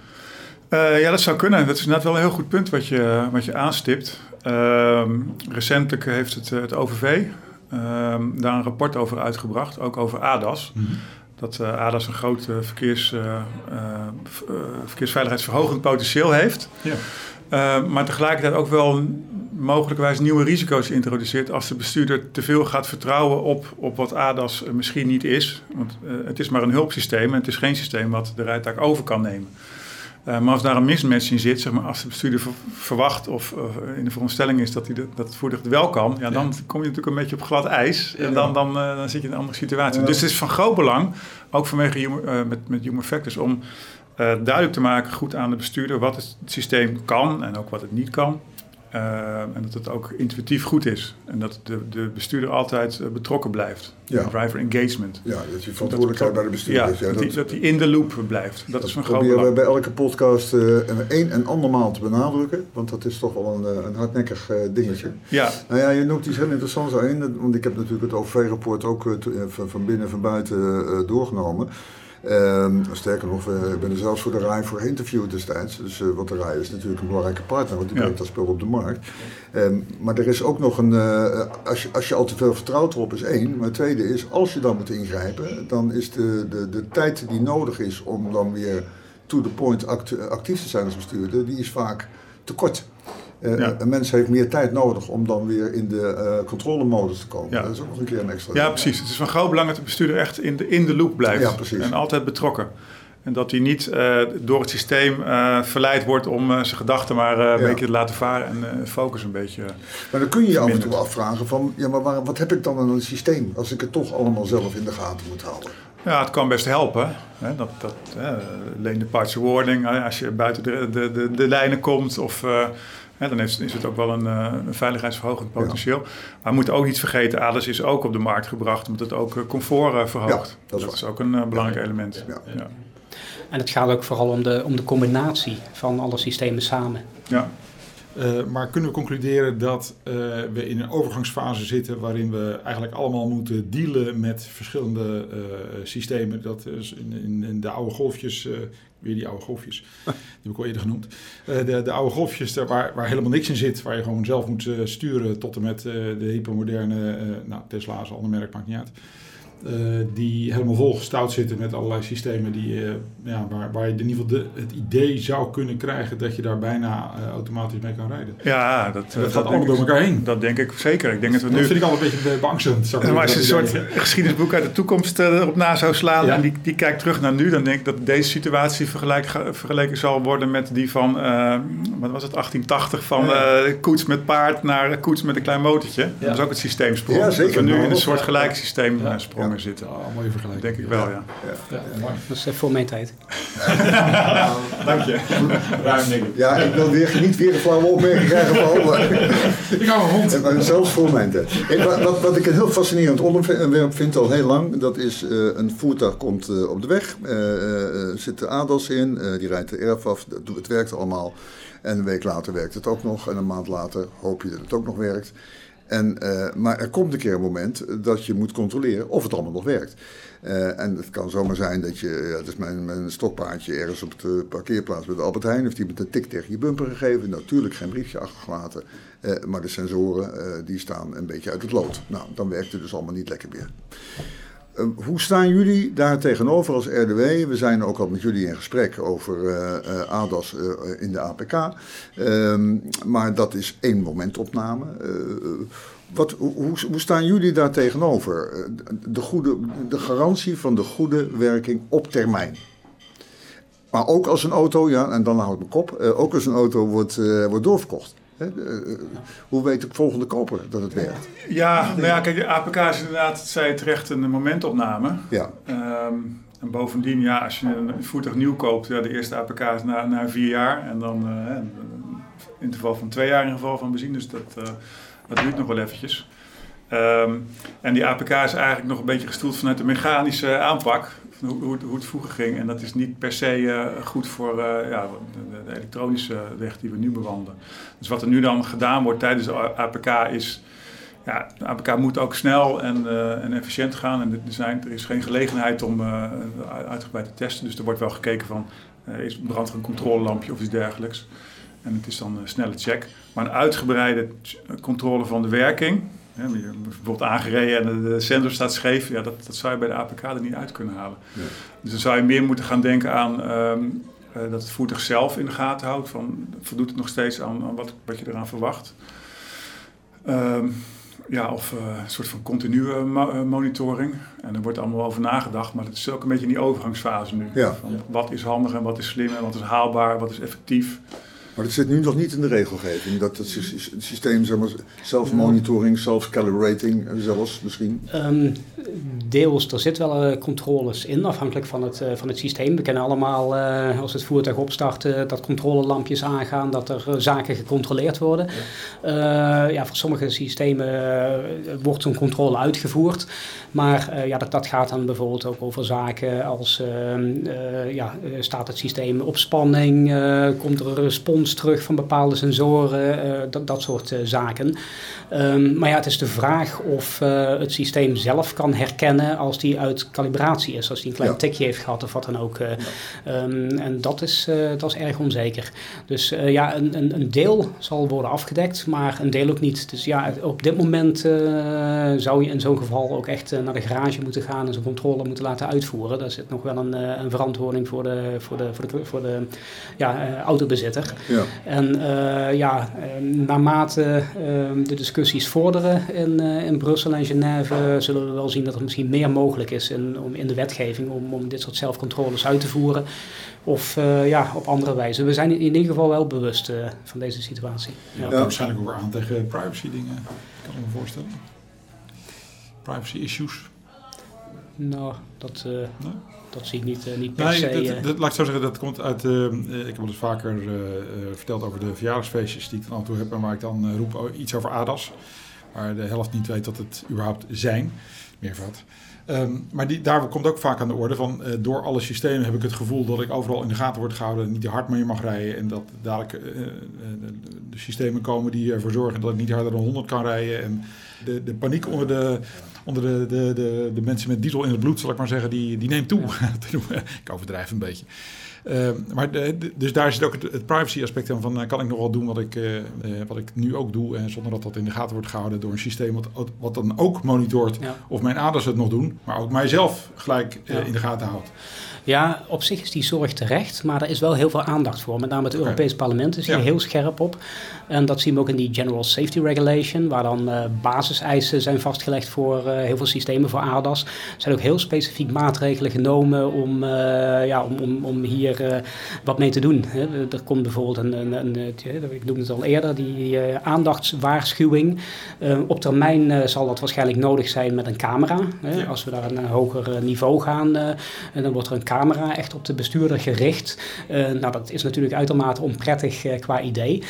Speaker 4: Ja, dat zou kunnen. Dat is inderdaad wel een heel goed punt wat je, wat je aanstipt. Uh, recentelijk heeft het, het OVV ehm, daar een rapport over uitgebracht, ook over ADAS. Mm -hmm. Dat uh, ADAS een groot verkeers, verkeersveiligheidsverhogend potentieel heeft. Ja. Ehm, maar tegelijkertijd ook wel mogelijkwijs nieuwe risico's introduceert als de bestuurder te veel gaat vertrouwen op, op wat ADAS misschien niet is. Want het is maar een hulpsysteem en het is geen systeem wat de rijtaak over kan nemen. Uh, maar als daar een mismatch in zit, zeg maar, als de bestuurder verwacht of uh, in de veronderstelling is dat, hij de, dat het voertuig wel kan, ja, dan kom je natuurlijk een beetje op glad ijs en dan, dan, uh, dan zit je in een andere situatie. Dus het is van groot belang, ook vanwege human, met, met human factors, om duidelijk te maken goed aan de bestuurder wat het systeem kan en ook wat het niet kan. Uh, en dat het ook intuïtief goed is. En dat de, de bestuurder altijd uh, betrokken blijft. Ja. Driver engagement.
Speaker 2: Ja, dat je verantwoordelijkheid bij de bestuurder
Speaker 4: ja, is. Ja, dat, dat, hij in de loop blijft. Dat, dat is van groot
Speaker 2: proberen we bij elke podcast uh, een en andermaal te benadrukken. Want dat is toch wel een, een hardnekkig dingetje. Ja. Nou ja, je noemt iets heel interessants aan. Want ik heb natuurlijk het OV-rapport ook van binnen en van buiten doorgenomen. Um, sterker nog, uh, ik ben er zelfs voor de RAI voor geïnterviewd destijds. Dus, uh, want de RAI is natuurlijk een belangrijke partner, want die brengt dat spul op de markt. Um, maar er is ook nog een, uh, als, je, als je al te veel vertrouwt erop is één. Maar het tweede is, als je dan moet ingrijpen, dan is de, de, de tijd die nodig is om dan weer to the point act, actief te zijn als bestuurder, die is vaak te kort. Uh, ja. Een mens heeft meer tijd nodig om dan weer in de uh, controlemodus te komen. Ja. Dat is ook nog een keer een extra.
Speaker 4: Ja, precies. Het is van groot belang dat de bestuurder echt in de, in de loop blijft. Ja. En altijd betrokken. En dat hij niet uh, door het systeem verleid wordt om zijn gedachten maar een beetje te laten varen en focus een beetje.
Speaker 2: Maar dan kun je je af en toe afvragen van, ja, maar waar, wat heb ik dan aan een systeem als ik het toch allemaal zelf in de gaten moet houden?
Speaker 4: Ja, het kan best helpen. Hè? Dat, dat, hè, leen de warning, als je buiten de, de, de, de lijnen komt of dan is, is, het ook wel een, uh, een veiligheidsverhogend potentieel. Maar we moeten ook niet vergeten, ADAS is ook op de markt gebracht omdat het ook uh, comfort uh, verhoogt. dat, is, dat is, ook een belangrijk element.
Speaker 3: En het gaat ook vooral om de, om de combinatie van alle systemen samen. Ja.
Speaker 1: Uh, maar kunnen we concluderen dat uh, we in een overgangsfase zitten waarin we eigenlijk allemaal moeten dealen met verschillende uh, systemen? Dat is in, in, in, de oude golfjes, weer die oude golfjes, die heb ik al eerder genoemd. de, de oude golfjes waar, waar helemaal niks in zit, waar je gewoon zelf moet sturen tot en met de hypermoderne, nou Tesla's, ander merk, maakt niet uit. Uh, die helemaal volgestouwd zitten met allerlei systemen die, uh, ja, waar, waar je in ieder geval de, het idee zou kunnen krijgen dat je daar bijna uh, automatisch mee kan rijden.
Speaker 4: Ja, dat,
Speaker 1: dat gaat allemaal door elkaar heen.
Speaker 4: Dat denk ik zeker. Ik denk dat, we
Speaker 1: dat
Speaker 4: nu...
Speaker 1: vind ik al een beetje beangstigend.
Speaker 4: Maar als je een soort geschiedenisboek uit de toekomst erop na zou slaan ja. en die, die kijkt terug naar nu, dan denk ik dat deze situatie vergelijk, vergeleken zal worden met die van, wat was het, 1880 van ja. koets met paard naar koets met een klein motortje. Dat was ook het systeemsprong. Ja, zeker. Dat we nu in een soort gelijk systeem sprongen zitten.
Speaker 1: Oh, mooie vergelijking.
Speaker 4: Denk ik wel, ja.
Speaker 3: ja. Dat is voor mijn tijd.
Speaker 4: Dank je.
Speaker 2: Ruim denk ik. Ja, ik wil weer, niet weer een flauwe opmerking krijgen van
Speaker 1: Ik hou een hond.
Speaker 2: Maar zelfs voor mijn tijd. wat, wat ik een heel fascinerend onderwerp vind al heel lang, dat is uh, een voertuig komt uh, op de weg, uh, zit de ADAS in, die rijdt de erf af, het werkt allemaal. En een week later werkt het ook nog en een maand later hoop je dat het ook nog werkt. En, eh, maar er komt een keer een moment dat je moet controleren of het allemaal nog werkt. Eh, en het kan zomaar zijn dat je, ja, dat is mijn, stokpaardje ergens op de parkeerplaats bij de Albert Heijn, heeft iemand een tik tegen je bumper gegeven. Natuurlijk geen briefje achtergelaten, uh, maar de sensoren die staan een beetje uit het lood. Nou, dan werkt het dus allemaal niet lekker meer. Ehm, hoe staan jullie daar tegenover als RDW? We zijn ook al met jullie in gesprek over uh, ADAS uh, in de APK. Ehm, maar dat is één momentopname. Wat, hoe, hoe, staan jullie daar tegenover? De, goede, de garantie van de goede werking op termijn. Maar ook als een auto, ja, en dan houd ik mijn kop, ook als een auto wordt, wordt doorverkocht. Eh, hoe weet de volgende koper dat het werkt?
Speaker 4: Ja, nou ja, kijk, de APK is inderdaad, zei terecht, een momentopname. Ja. Ehm, en bovendien, ja, als je een voertuig nieuw koopt, ja, de eerste APK is na, na vier jaar. En dan uh, een interval van twee jaar in geval van benzine. Dus dat, uh, dat duurt nog wel eventjes. Um, en die APK is eigenlijk nog een beetje gestoeld vanuit de mechanische aanpak hoe, hoe, het vroeger ging. En dat is niet per se uh, goed voor uh, ja, de, elektronische weg die we nu bewandelen. Dus wat er nu dan gedaan wordt tijdens de APK is... Ja, de APK moet ook snel en, uh, en efficiënt gaan. En er, er is geen gelegenheid om uitgebreid te testen. Dus er wordt wel gekeken van... is brandt er een controlelampje of iets dergelijks. En het is dan een snelle check. Maar een uitgebreide controle van de werking je bijvoorbeeld aangereden en de, sensor staat scheef. Ja, dat, dat zou je bij de APK er niet uit kunnen halen. Ja. Dus dan zou je meer moeten gaan denken aan ehm, eh, dat het voertuig zelf in de gaten houdt. Van, voldoet het nog steeds aan, aan wat, wat je eraan verwacht. Ehm, ja, of uh, een soort van continue eh, monitoring. En er wordt allemaal over nagedacht, maar het is ook een beetje in die overgangsfase nu. Ja. Van wat is handig en wat is slim en wat is haalbaar, wat is effectief.
Speaker 2: Maar dat zit nu nog niet in de regelgeving. Dat het systeem, zeg maar, self-monitoring, self-calibrating zelfs misschien? Um,
Speaker 3: deels, er zit wel uh, controles in, afhankelijk van het, uh, van het systeem. We kennen allemaal, uh, als het voertuig opstart, dat controlelampjes aangaan, dat er zaken gecontroleerd worden. Ja, ja voor sommige systemen wordt zo'n controle uitgevoerd. Maar ja, dat, dat gaat dan bijvoorbeeld ook over zaken als, ehm, ja, staat het systeem op spanning, komt er een respons terug van bepaalde sensoren, uh, dat, dat soort uh, zaken. Um, maar ja, het is de vraag of uh, het systeem zelf kan herkennen als die uit calibratie is, als die een klein ja. tikje heeft gehad of wat dan ook. Ja. Um, en dat is, dat is erg onzeker. Dus ja, een, een, een, deel zal worden afgedekt, maar een deel ook niet. Dus ja, op dit moment zou je in zo'n geval ook echt naar de garage moeten gaan en zo'n controle moeten laten uitvoeren. Daar zit nog wel een, een verantwoording voor de, voor de, voor de, voor de ja, autobezitter. Ja. En uh, ja, naarmate uh, de discussies vorderen in, uh, in Brussel en Genève, zullen we wel zien dat er misschien meer mogelijk is in, om, in de wetgeving om, om dit soort zelfcontroles uit te voeren. Of ja, op andere wijze. We zijn in ieder geval wel bewust van deze situatie.
Speaker 1: Ja. ja. waarschijnlijk ook aan tegen privacy dingen, kan ik me voorstellen. Privacy issues.
Speaker 3: Nou, dat... Nee? Dat zie ik niet, uh, niet per nee, se. Dat,
Speaker 1: eh. dat, laat ik zo zeggen, dat komt uit. Uh, ik heb wel eens vaker verteld over de verjaardagsfeestjes die ik dan af en toe heb. En waar ik dan roep iets over ADAS. Waar de helft niet weet dat het überhaupt zijn. Meervoud. Um, maar die, daar komt ook vaak aan de orde van uh, door alle systemen heb ik het gevoel dat ik overal in de gaten word gehouden, niet te hard meer mag rijden en dat dadelijk uh, de, de, systemen komen die ervoor zorgen dat ik niet harder dan 100 kan rijden en de, de paniek onder de onder de, de, de, de mensen met diesel in het bloed, zal ik maar zeggen, die, die neemt toe. ik overdrijf een beetje. Uh, maar de, dus daar zit ook het, het privacy aspect aan van, uh, kan ik nog wel doen wat ik, uh, wat ik nu ook doe, en zonder dat dat in de gaten wordt gehouden door een systeem wat, wat dan ook monitort of mijn aders het nog doen, maar ook mijzelf gelijk in de gaten houdt.
Speaker 3: Ja, op zich is die zorg terecht, maar er is wel heel veel aandacht voor. Met name het Europese parlement is hier heel scherp op. En dat zien we ook in die General Safety Regulation, waar dan uh, basiseisen zijn vastgelegd voor uh, heel veel systemen voor ADAS. Er zijn ook heel specifiek maatregelen genomen om, uh, ja, om, om, om hier wat mee te doen. Hè. Er komt bijvoorbeeld een, een, een, ik noemde het al eerder, die aandachtswaarschuwing. op termijn zal dat waarschijnlijk nodig zijn met een camera camera. Hè. Als we naar een hoger niveau gaan, en dan wordt er een camera echt op de bestuurder gericht. nou, dat is natuurlijk uitermate onprettig qua idee.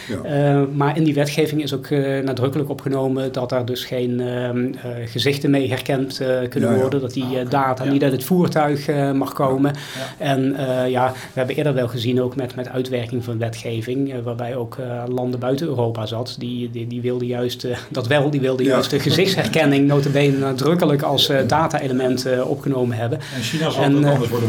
Speaker 3: maar in die wetgeving is ook nadrukkelijk opgenomen dat daar dus geen ehm, gezichten mee herkend kunnen worden. Dat die data niet uit het voertuig mag komen. En ja, we hebben eerder wel gezien ook met, met uitwerking van wetgeving, waarbij ook landen buiten Europa zat, die, die, die wilden juist, dat wel, die wilden juist de gezichtsherkenning notabene nadrukkelijk als data-element opgenomen hebben.
Speaker 1: En China zal en, anders worden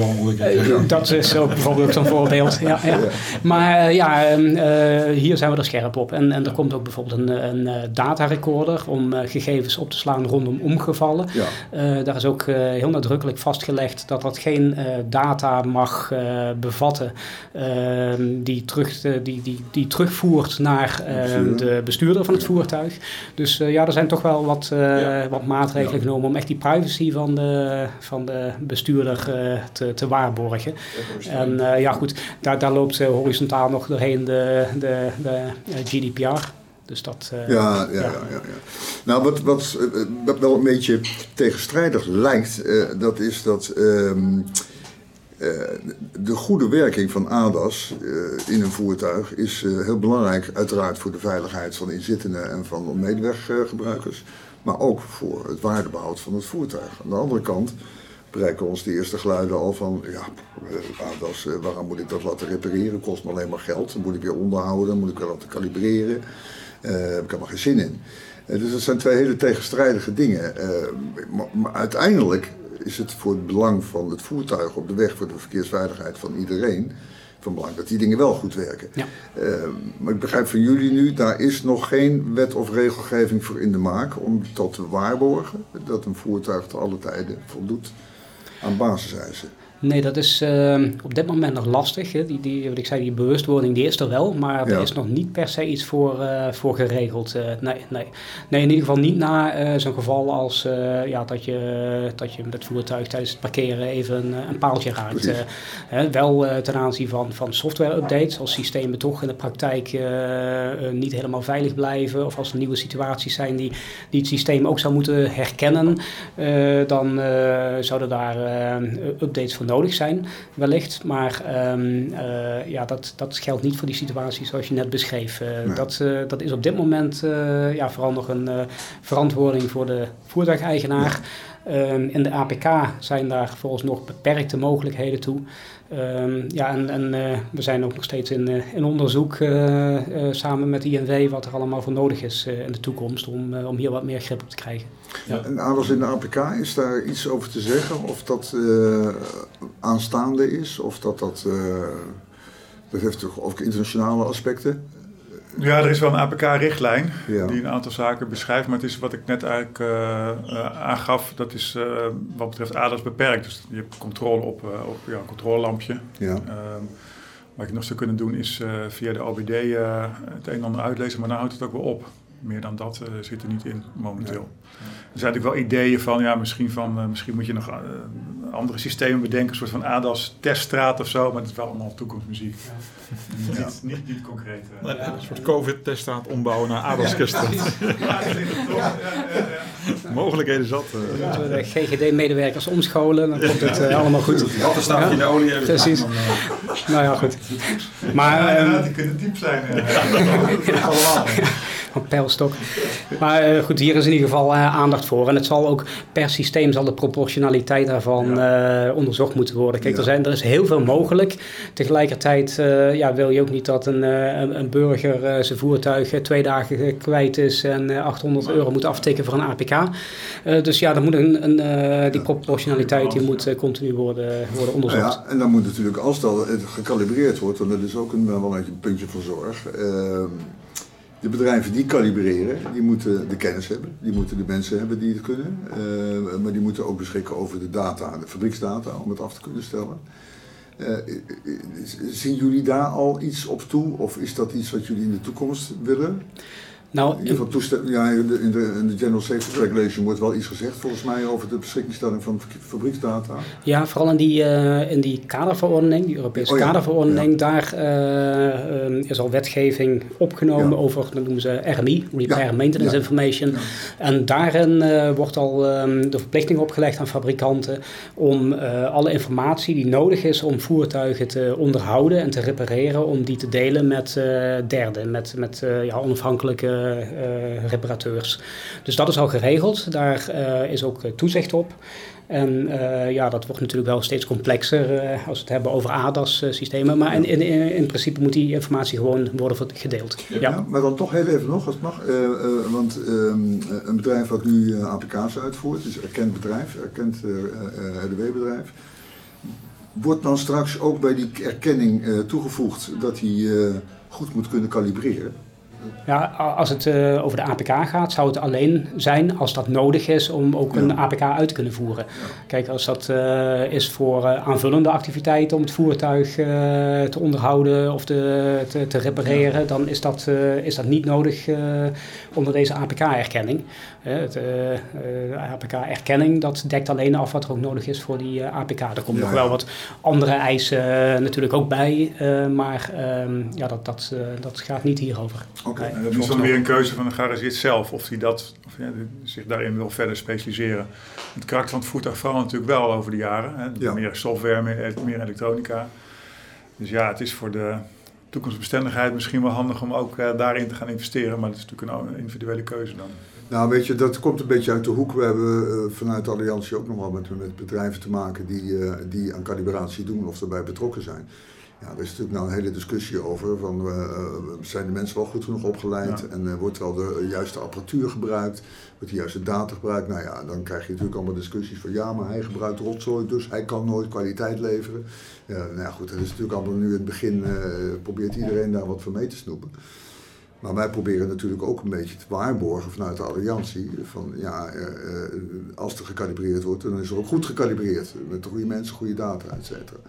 Speaker 3: dat is ook bijvoorbeeld zo'n voorbeeld. Ja, ja. Maar ja, ehm, hier zijn we er scherp op. En, en er komt ook bijvoorbeeld een, een datarecorder om gegevens op te slaan rondom omgevallen. Ja. daar is ook heel nadrukkelijk vastgelegd dat dat geen data mag bevatten ehm, die, terug, die, die, die terugvoert naar de bestuurder van het voertuig. Dus ja, er zijn toch wel wat, wat maatregelen genomen om echt die privacy van de, van de bestuurder te, te waarborgen. En ja, goed, daar, daar loopt horizontaal nog doorheen de, de, de GDPR. Dus dat,
Speaker 2: uh, ja, ja, ja, ja, ja, Nou, wat, wat, wat wel een beetje tegenstrijdig lijkt, uh, dat is dat um, uh, de goede werking van ADAS in een voertuig is heel belangrijk, uiteraard voor de veiligheid van inzittenden en van medeweggebruikers, maar ook voor het waardebehoud van het voertuig. Aan de andere kant bereiken ons de eerste geluiden al van, ja, ADAS, waarom moet ik dat laten repareren? Kost me alleen maar geld. Dan moet ik weer onderhouden, moet ik weer laten kalibreren. Daar eh, heb ik helemaal geen zin in. Eh, dus dat zijn twee hele tegenstrijdige dingen. Eh, maar, maar, uiteindelijk is het voor het belang van het voertuig op de weg, voor de verkeersveiligheid van iedereen, van belang dat die dingen wel goed werken. Ja. maar ik begrijp van jullie nu, daar is nog geen wet of regelgeving voor in de maak om dat te waarborgen, dat een voertuig te alle tijden voldoet aan basiseisen.
Speaker 3: Nee, dat is uh, op dit moment nog lastig. Hè. Die, die, wat ik zei, die bewustwording die is er wel, maar er is nog niet per se iets voor, uh, voor geregeld. Uh, nee, nee. nee, in ieder geval niet na uh, zo'n geval als ja, dat, je, dat je met het voertuig tijdens het parkeren even een, een paaltje raakt. wel ten aanzien van, van software-updates, als systemen toch in de praktijk niet helemaal veilig blijven, of als er nieuwe situaties zijn die, die het systeem ook zou moeten herkennen, dan zouden daar updates voor nodig zijn, wellicht. Maar um, ja, dat, dat geldt niet voor die situatie zoals je net beschreef. Uh, dat, uh, dat is op dit moment ja, vooral nog een verantwoording voor de voertuigeigenaar. Um, in de APK zijn daar volgens nog beperkte mogelijkheden toe. Um, ja, en, en uh, we zijn ook nog steeds in, uh, in onderzoek uh, samen met INW wat er allemaal voor nodig is in de toekomst om, om hier wat meer grip op te krijgen.
Speaker 2: Ja. En alles in de APK, is daar iets over te zeggen? Of dat aanstaande is? Of dat dat, dat heeft toch ook internationale aspecten?
Speaker 4: Ja, er is wel een APK-richtlijn die een aantal zaken beschrijft. Maar het is wat ik net eigenlijk uh, uh, aangaf, dat is uh, wat betreft ADAS beperkt. Dus je hebt controle op, op ja, een controlelampje. Ja. Ehm, wat je nog zou kunnen doen is via de OBD het een en ander uitlezen, maar dan houdt het ook wel op meer dan dat zit er niet in momenteel. Er zijn natuurlijk wel ideeën van, ja, misschien, van, uh, misschien moet je nog uh, andere systemen bedenken, een soort van ADAS teststraat of zo, maar dat is wel allemaal toekomstmuziek. Ja. Niet, niet, niet, concreet.
Speaker 1: Een soort COVID-teststraat ombouwen naar ADAS teststraat. Ja. Mogelijkheden zat.
Speaker 3: Moeten we de GGD-medewerkers omscholen, dan komt het allemaal goed.
Speaker 1: Wat er staat in de olie
Speaker 3: Precies. nou ja, goed.
Speaker 4: Maar, die kunnen diep zijn. allemaal
Speaker 3: van pijlstok. Maar uh, goed, hier is in ieder geval uh, aandacht voor. En het zal ook per systeem zal de proportionaliteit daarvan ja. uh, onderzocht moeten worden. Kijk, ja. er, zijn, er is heel veel mogelijk. Tegelijkertijd ja, wil je ook niet dat een, een, een burger zijn voertuig twee dagen kwijt is en 800 euro moet aftikken voor een APK. dus ja, dan moet een, een die proportionaliteit die moet continu worden, worden onderzocht.
Speaker 2: Ja, en dan moet natuurlijk, als dat gecalibreerd wordt, want dat is ook een, wel een puntje van zorg ehm, de bedrijven die kalibreren, die moeten de kennis hebben, die moeten de mensen hebben die het kunnen, uh, maar die moeten ook beschikken over de data, de fabrieksdata, om het af te kunnen stellen. Uh, zien jullie daar al iets op toe of is dat iets wat jullie in de toekomst willen? Nou, in ieder geval toestemming, ja, in de, in, de, in de General Safety Regulation wordt wel iets gezegd volgens mij over de beschikkingstelling van fabrieksdata.
Speaker 3: Ja, vooral in die, uh, in die kaderverordening, die Europese oh, kaderverordening, daar uh, is al wetgeving opgenomen over, dat noemen ze RMI, Repair Maintenance Information. En daarin uh, wordt al um, de verplichting opgelegd aan fabrikanten om alle informatie die nodig is om voertuigen te onderhouden en te repareren, om die te delen met derden, met, met ja, onafhankelijke reparateurs. Dus dat is al geregeld. Daar uh, is ook toezicht op. En uh, ja, dat wordt natuurlijk wel steeds complexer uh, als we het hebben over ADAS-systemen. Maar in, in, in, principe moet die informatie gewoon worden gedeeld.
Speaker 2: Ja, ja. maar dan toch heel even nog, als het mag. Uh, want um, een bedrijf wat nu APK's uitvoert, is een erkend bedrijf, erkend RDW-bedrijf. Wordt dan straks ook bij die erkenning toegevoegd dat hij goed moet kunnen kalibreren?
Speaker 3: Ja, als het uh, over de APK gaat, zou het alleen zijn als dat nodig is om ook een APK uit te kunnen voeren. Kijk, als dat uh, is voor uh, aanvullende activiteiten om het voertuig te onderhouden of te, te, te repareren, dan is dat, is dat niet nodig onder deze APK-erkenning. De APK-erkenning, dat dekt alleen af wat er ook nodig is voor die APK. Er komen nog wel wat andere eisen natuurlijk ook bij, maar ehm, ja, dat, dat, dat gaat niet hierover.
Speaker 4: Okay. En dat is dan weer een keuze van de garageerd zelf, of hij dat, of, ja, zich daarin wil verder specialiseren. Het karakter van het voertuig verandert natuurlijk wel over de jaren. Hè. Meer software, meer, meer, elektronica. Dus ja, het is voor de toekomstbestendigheid misschien wel handig om ook uh, daarin te gaan investeren. Maar dat is natuurlijk een individuele keuze dan.
Speaker 2: Nou, weet je, dat komt een beetje uit de hoek. We hebben uh, vanuit de Alliantie ook nog wel met, met bedrijven te maken die, uh, die aan calibratie doen of erbij betrokken zijn. Ja, er is natuurlijk nou een hele discussie over. Van, uh, zijn de mensen wel goed genoeg opgeleid? En wordt wel de juiste apparatuur gebruikt? Wordt de juiste data gebruikt? Nou ja, dan krijg je natuurlijk allemaal discussies van ja, maar hij gebruikt rotzooi, dus hij kan nooit kwaliteit leveren. Ja, nou ja, goed, dat is natuurlijk allemaal nu in het begin, probeert iedereen daar wat van mee te snoepen. Maar wij proberen natuurlijk ook een beetje te waarborgen vanuit de alliantie. Van ja, als er gekalibreerd wordt, dan is er ook goed gekalibreerd. Met de goede mensen, goede data, et cetera.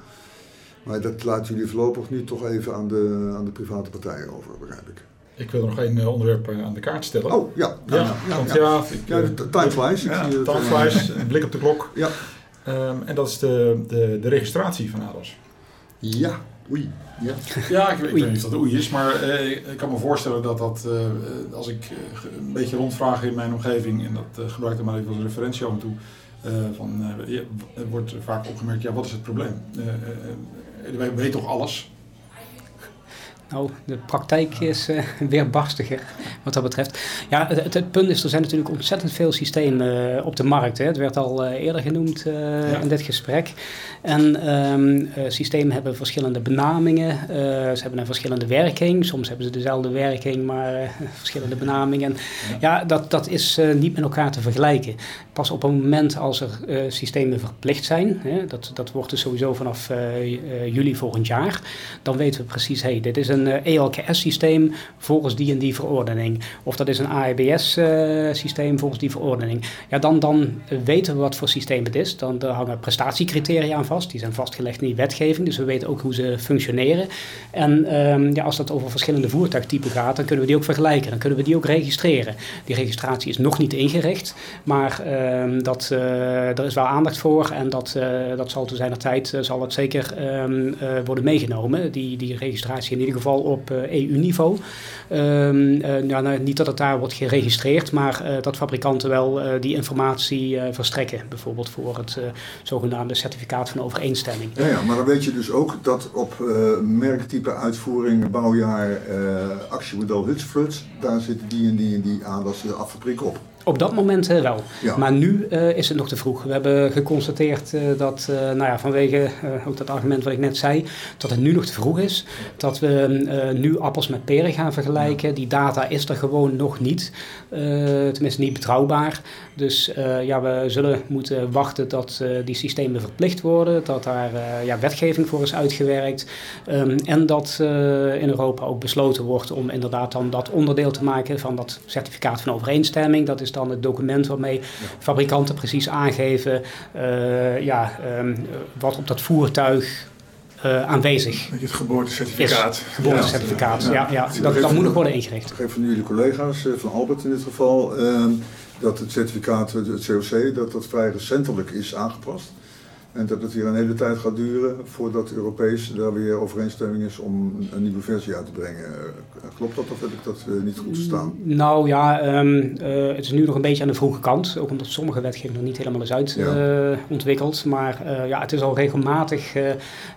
Speaker 2: Maar dat laten jullie voorlopig nu toch even aan de, aan de private partijen over, begrijp ik.
Speaker 1: Ik wil nog één eh, onderwerp eh, aan de kaart stellen.
Speaker 2: Oh, ja.
Speaker 1: Ja, ja, ja, want ja, ik,
Speaker 2: time flies.
Speaker 1: Ja, time flies, een blik op de klok. Ja. Um, en dat is de, de, de registratie van ADAS.
Speaker 2: Ja, oei.
Speaker 1: Ja, ja ik, weet niet of dat oei is, maar uh, ik kan me voorstellen dat dat, uh, als ik uh, een beetje rondvraag in mijn omgeving, en dat gebruik ik maar even als referentie af en toe, van, er wordt vaak opgemerkt, ja, wat is het probleem? wij weten toch alles?
Speaker 3: Nou, de praktijk is uh, weer barstiger wat dat betreft. Ja, het, het, punt is, er zijn natuurlijk ontzettend veel systemen uh, op de markt. Hè. Het werd al uh, eerder genoemd in dit gesprek. En um, systemen hebben verschillende benamingen. ze hebben een verschillende werking. Soms hebben ze dezelfde werking, maar verschillende benamingen. Ja, ja dat, dat is niet met elkaar te vergelijken. Pas op het moment als er systemen verplicht zijn, hè, dat, dat wordt dus sowieso vanaf juli volgend jaar, dan weten we precies, hey, dit is een een ELKS-systeem eh, e volgens die en die verordening. Of dat is een AEBS-systeem volgens die verordening. Ja, dan, dan weten we wat voor systeem het is. Dan hangen prestatiecriteria aan vast. Die zijn vastgelegd in die wetgeving, dus we weten ook hoe ze functioneren. En um, ja, als dat over verschillende voertuigtypen gaat, dan kunnen we die ook vergelijken. Dan kunnen we die ook registreren. Die registratie is nog niet ingericht, maar um, dat, uh, er is wel aandacht voor en dat, dat zal te zijner tijd zal het zeker um, worden meegenomen. Die, die registratie in ieder geval op EU-niveau. Eh, e ehm, uh, nou, niet dat het daar wordt geregistreerd, maar uh, dat fabrikanten wel die informatie verstrekken. Bijvoorbeeld voor het zogenaamde certificaat van overeenstemming.
Speaker 2: Ja, ja, maar dan weet je dus ook dat op merktype uitvoering, bouwjaar, actiemodel Hutsfruts, daar zitten die en die en die aan, dat ze affabriek op.
Speaker 3: Op dat moment uh, wel. Ja. Maar nu uh, is het nog te vroeg. We hebben geconstateerd uh, dat, nou ja, vanwege ook dat argument wat ik net zei, dat het nu nog te vroeg is. Dat we nu appels met peren gaan vergelijken. Die data is er gewoon nog niet. Tenminste niet betrouwbaar. Dus ja, we zullen moeten wachten tot die systemen verplicht worden. Dat daar ja, wetgeving voor is uitgewerkt. Um, en dat in Europa ook besloten wordt om inderdaad dan dat onderdeel te maken van dat certificaat van overeenstemming. Dat is dan het document waarmee fabrikanten precies aangeven ja, um, wat op dat voertuig uh, aanwezig.
Speaker 4: Het geboortecertificaat.
Speaker 3: Is. Geboortecertificaat, ja. ja, ja, Dat, dat moet nog worden ingericht.
Speaker 2: Ik geef van jullie collega's, van Albert in dit geval, ehm, dat het certificaat, het COC, dat dat vrij recentelijk is aangepast. En dat het hier een hele tijd gaat duren voordat Europees daar weer overeenstemming is om een nieuwe versie uit te brengen. Eh, klopt dat of heb ik dat eh, niet goed verstaan?
Speaker 3: Nou ja, ehm, eh, het is nu nog een beetje aan de vroege kant. Ook omdat sommige wetgeving nog niet helemaal is uitontwikkeld. Ja. maar ja, het is al regelmatig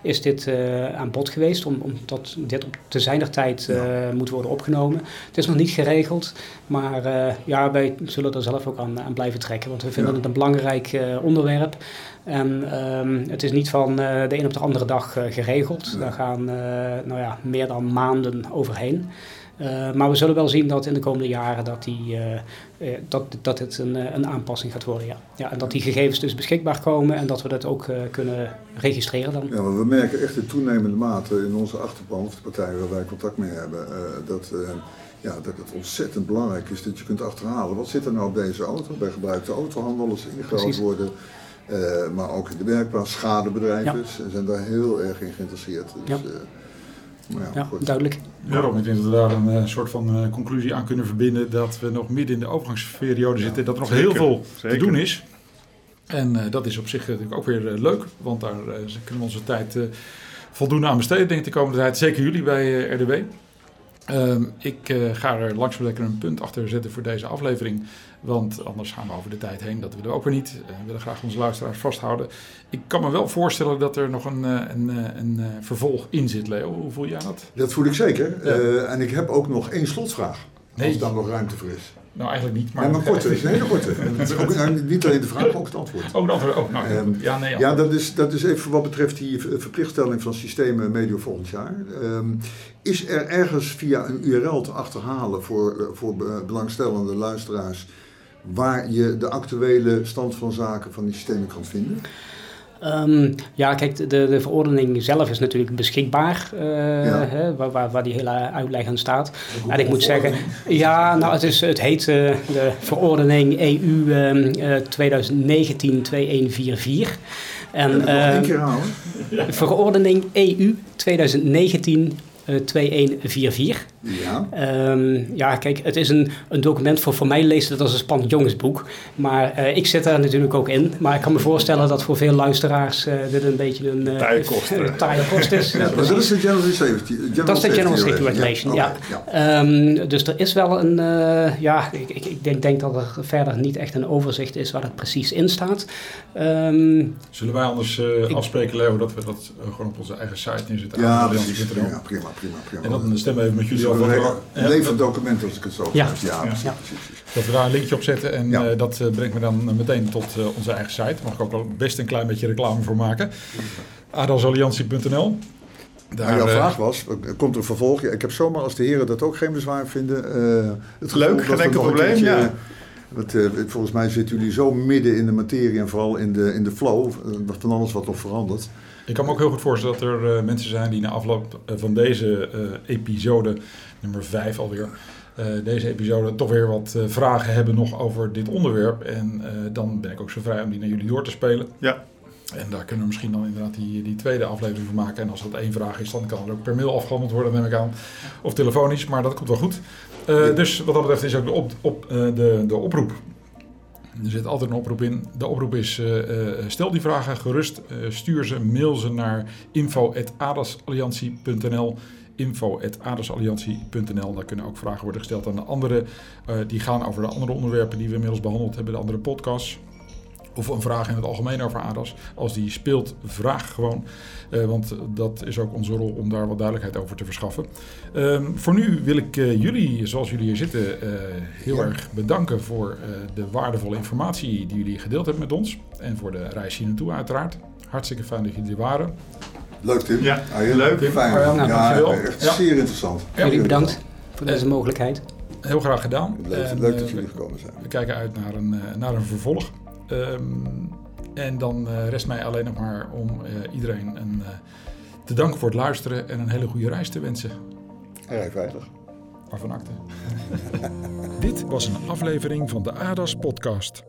Speaker 3: is dit aan bod geweest. Om, omdat dit op te zijner tijd ja. moet worden opgenomen. Het is nog niet geregeld. Maar ja, wij zullen er zelf ook aan, aan blijven trekken. Want we vinden het een belangrijk onderwerp. En ehm, het is niet van uh, de een op de andere dag uh, geregeld. Daar gaan uh, nou ja, meer dan maanden overheen. maar we zullen wel zien dat in de komende jaren dat, die, dat, dat het een, een aanpassing gaat worden. Ja. Ja, en dat die gegevens dus beschikbaar komen en dat we dat ook kunnen registreren dan.
Speaker 2: Ja, maar we merken echt in toenemende mate in onze achterban, of de partijen waar wij contact mee hebben, dat ja, dat het ontzettend belangrijk is dat je kunt achterhalen. Wat zit er nou op deze auto? Bij gebruikte autohandel als ingehaald worden. Uh, maar ook in de werkplaats, schadebedrijven ja. zijn daar heel erg in geïnteresseerd. Dus, ja.
Speaker 3: Uh, ja, ja duidelijk.
Speaker 1: Waarom? Ik denk dat we daar een uh, soort van conclusie aan kunnen verbinden dat we nog midden in de overgangsperiode zitten, dat er nog heel veel te doen is. En dat is op zich natuurlijk ook weer leuk, want daar kunnen we onze tijd voldoende aan besteden, denk ik, de komende tijd. Zeker jullie bij RDW. Ehm, ik uh, ga er langzaam lekker een punt achter zetten voor deze aflevering. Want anders gaan we over de tijd heen. Dat willen we ook weer niet. Uh, we willen graag onze luisteraars vasthouden. Ik kan me wel voorstellen dat er nog een, uh, een, een vervolg in zit, Leo. Hoe voel jij dat?
Speaker 2: Dat voel ik zeker. Ja. en ik heb ook nog één slotvraag. Nee. Als dan nog ruimte voor is.
Speaker 1: Nou, eigenlijk niet. Maar,
Speaker 2: ja, maar korte, is een hele korte. ook, nou, niet alleen de vraag, ook het antwoord.
Speaker 1: Ook het antwoord, ook. Nou, um, ja, nee, ja.
Speaker 2: dat, is, dat is even wat betreft die verplichtstelling van systemen medio volgend jaar. Um, is er ergens via een URL te achterhalen voor, eh, voor belangstellende luisteraars waar je de actuele stand van zaken van die systemen kan vinden?
Speaker 3: Um, ja, kijk, de, de verordening zelf is natuurlijk beschikbaar, uh, ja. hè, waar, waar, waar, die hele uitleg aan staat. En ik moet zeggen, ja, nou, het, is, het heet uh, de verordening EU uh, 2019-2144.
Speaker 2: En, keer halen.
Speaker 3: Verordening EU 2019 2144.
Speaker 2: Ja.
Speaker 3: Um, ja, kijk, het is een, een document voor, voor mij leest het als een spannend jongensboek. Maar uh, ik zit daar natuurlijk ook in. Maar ik kan me voorstellen dat voor veel luisteraars uh, dit een beetje een uh,
Speaker 4: taaie kost,
Speaker 3: taaie kost is.
Speaker 2: ja, dat is de General Safety.
Speaker 3: Dat is de General Safety Regulation, ja. ja. ja. Um, dus er is wel een, ja, ik, ik, ik denk, denk, dat er verder niet echt een overzicht is waar het precies in staat. Um,
Speaker 1: Zullen wij anders afspreken, Leo, dat we dat gewoon op onze eigen site neerzetten?
Speaker 2: Ja, precies. Prima, prima, prima, prima.
Speaker 1: En dan stemmen even met jullie
Speaker 2: een levend document als ik het zo
Speaker 3: ja.
Speaker 2: Ja,
Speaker 3: ja.
Speaker 1: Dat we daar een linkje op zetten en ja. uh, dat uh, brengt me dan meteen tot uh, onze eigen site. Daar mag ik ook wel best een klein beetje reclame voor maken. adasalliantie.nl
Speaker 2: daar, jouw vraag was, komt er een vervolg? ik heb zomaar als de heren dat ook geen bezwaar vinden.
Speaker 4: het Leuk, geen enkel probleem, ja.
Speaker 2: Want, uh, volgens mij zitten jullie zo midden in de materie en vooral in de, in de flow van alles wat nog verandert.
Speaker 1: Ik kan me ook heel goed voorstellen dat er uh, mensen zijn die na afloop van deze uh, episode, nummer 5 alweer, uh, deze episode toch weer wat vragen hebben nog over dit onderwerp. En dan ben ik ook zo vrij om die naar jullie door te spelen.
Speaker 4: Ja.
Speaker 1: En daar kunnen we misschien dan inderdaad die, die tweede aflevering van maken. En als dat één vraag is, dan kan het ook per mail afgehandeld worden, neem ik aan. Of telefonisch, maar dat komt wel goed. Dus wat dat betreft is ook de, op, op, de, de oproep er zit altijd een oproep in. De oproep is: uh, stel die vragen gerust. Uh, stuur ze, mail ze naar info.adasalliantie.nl. Info.adasalliantie.nl. Daar kunnen ook vragen worden gesteld aan de anderen. die gaan over de andere onderwerpen die we inmiddels behandeld hebben, de andere podcasts of een vraag in het algemeen over ADAS. Als die speelt, vraag gewoon. Uh, want dat is ook onze rol om daar wat duidelijkheid over te verschaffen. Uh, voor nu wil ik uh, jullie, zoals jullie hier zitten, eh, heel ja. erg bedanken voor de waardevolle informatie die jullie gedeeld hebben met ons. En voor de reis hier naartoe uiteraard. Hartstikke fijn dat jullie er waren.
Speaker 2: Leuk Tim.
Speaker 4: Ja,
Speaker 2: ah, heel
Speaker 4: leuk.
Speaker 2: Tim. Fijn. Ja, nou, ja, echt ja. zeer interessant.
Speaker 3: Jullie bedankt voor deze mogelijkheid.
Speaker 1: Heel graag gedaan.
Speaker 2: Leuk, en, leuk dat jullie gekomen zijn.
Speaker 1: We kijken uit naar een, naar een vervolg. Um, en dan uh, rest mij alleen nog maar om uh, iedereen een, uh, te danken voor het luisteren en een hele goede reis te wensen.
Speaker 2: Rij veilig.
Speaker 1: Waarvan acte.
Speaker 5: Dit was een aflevering van de ADAS podcast.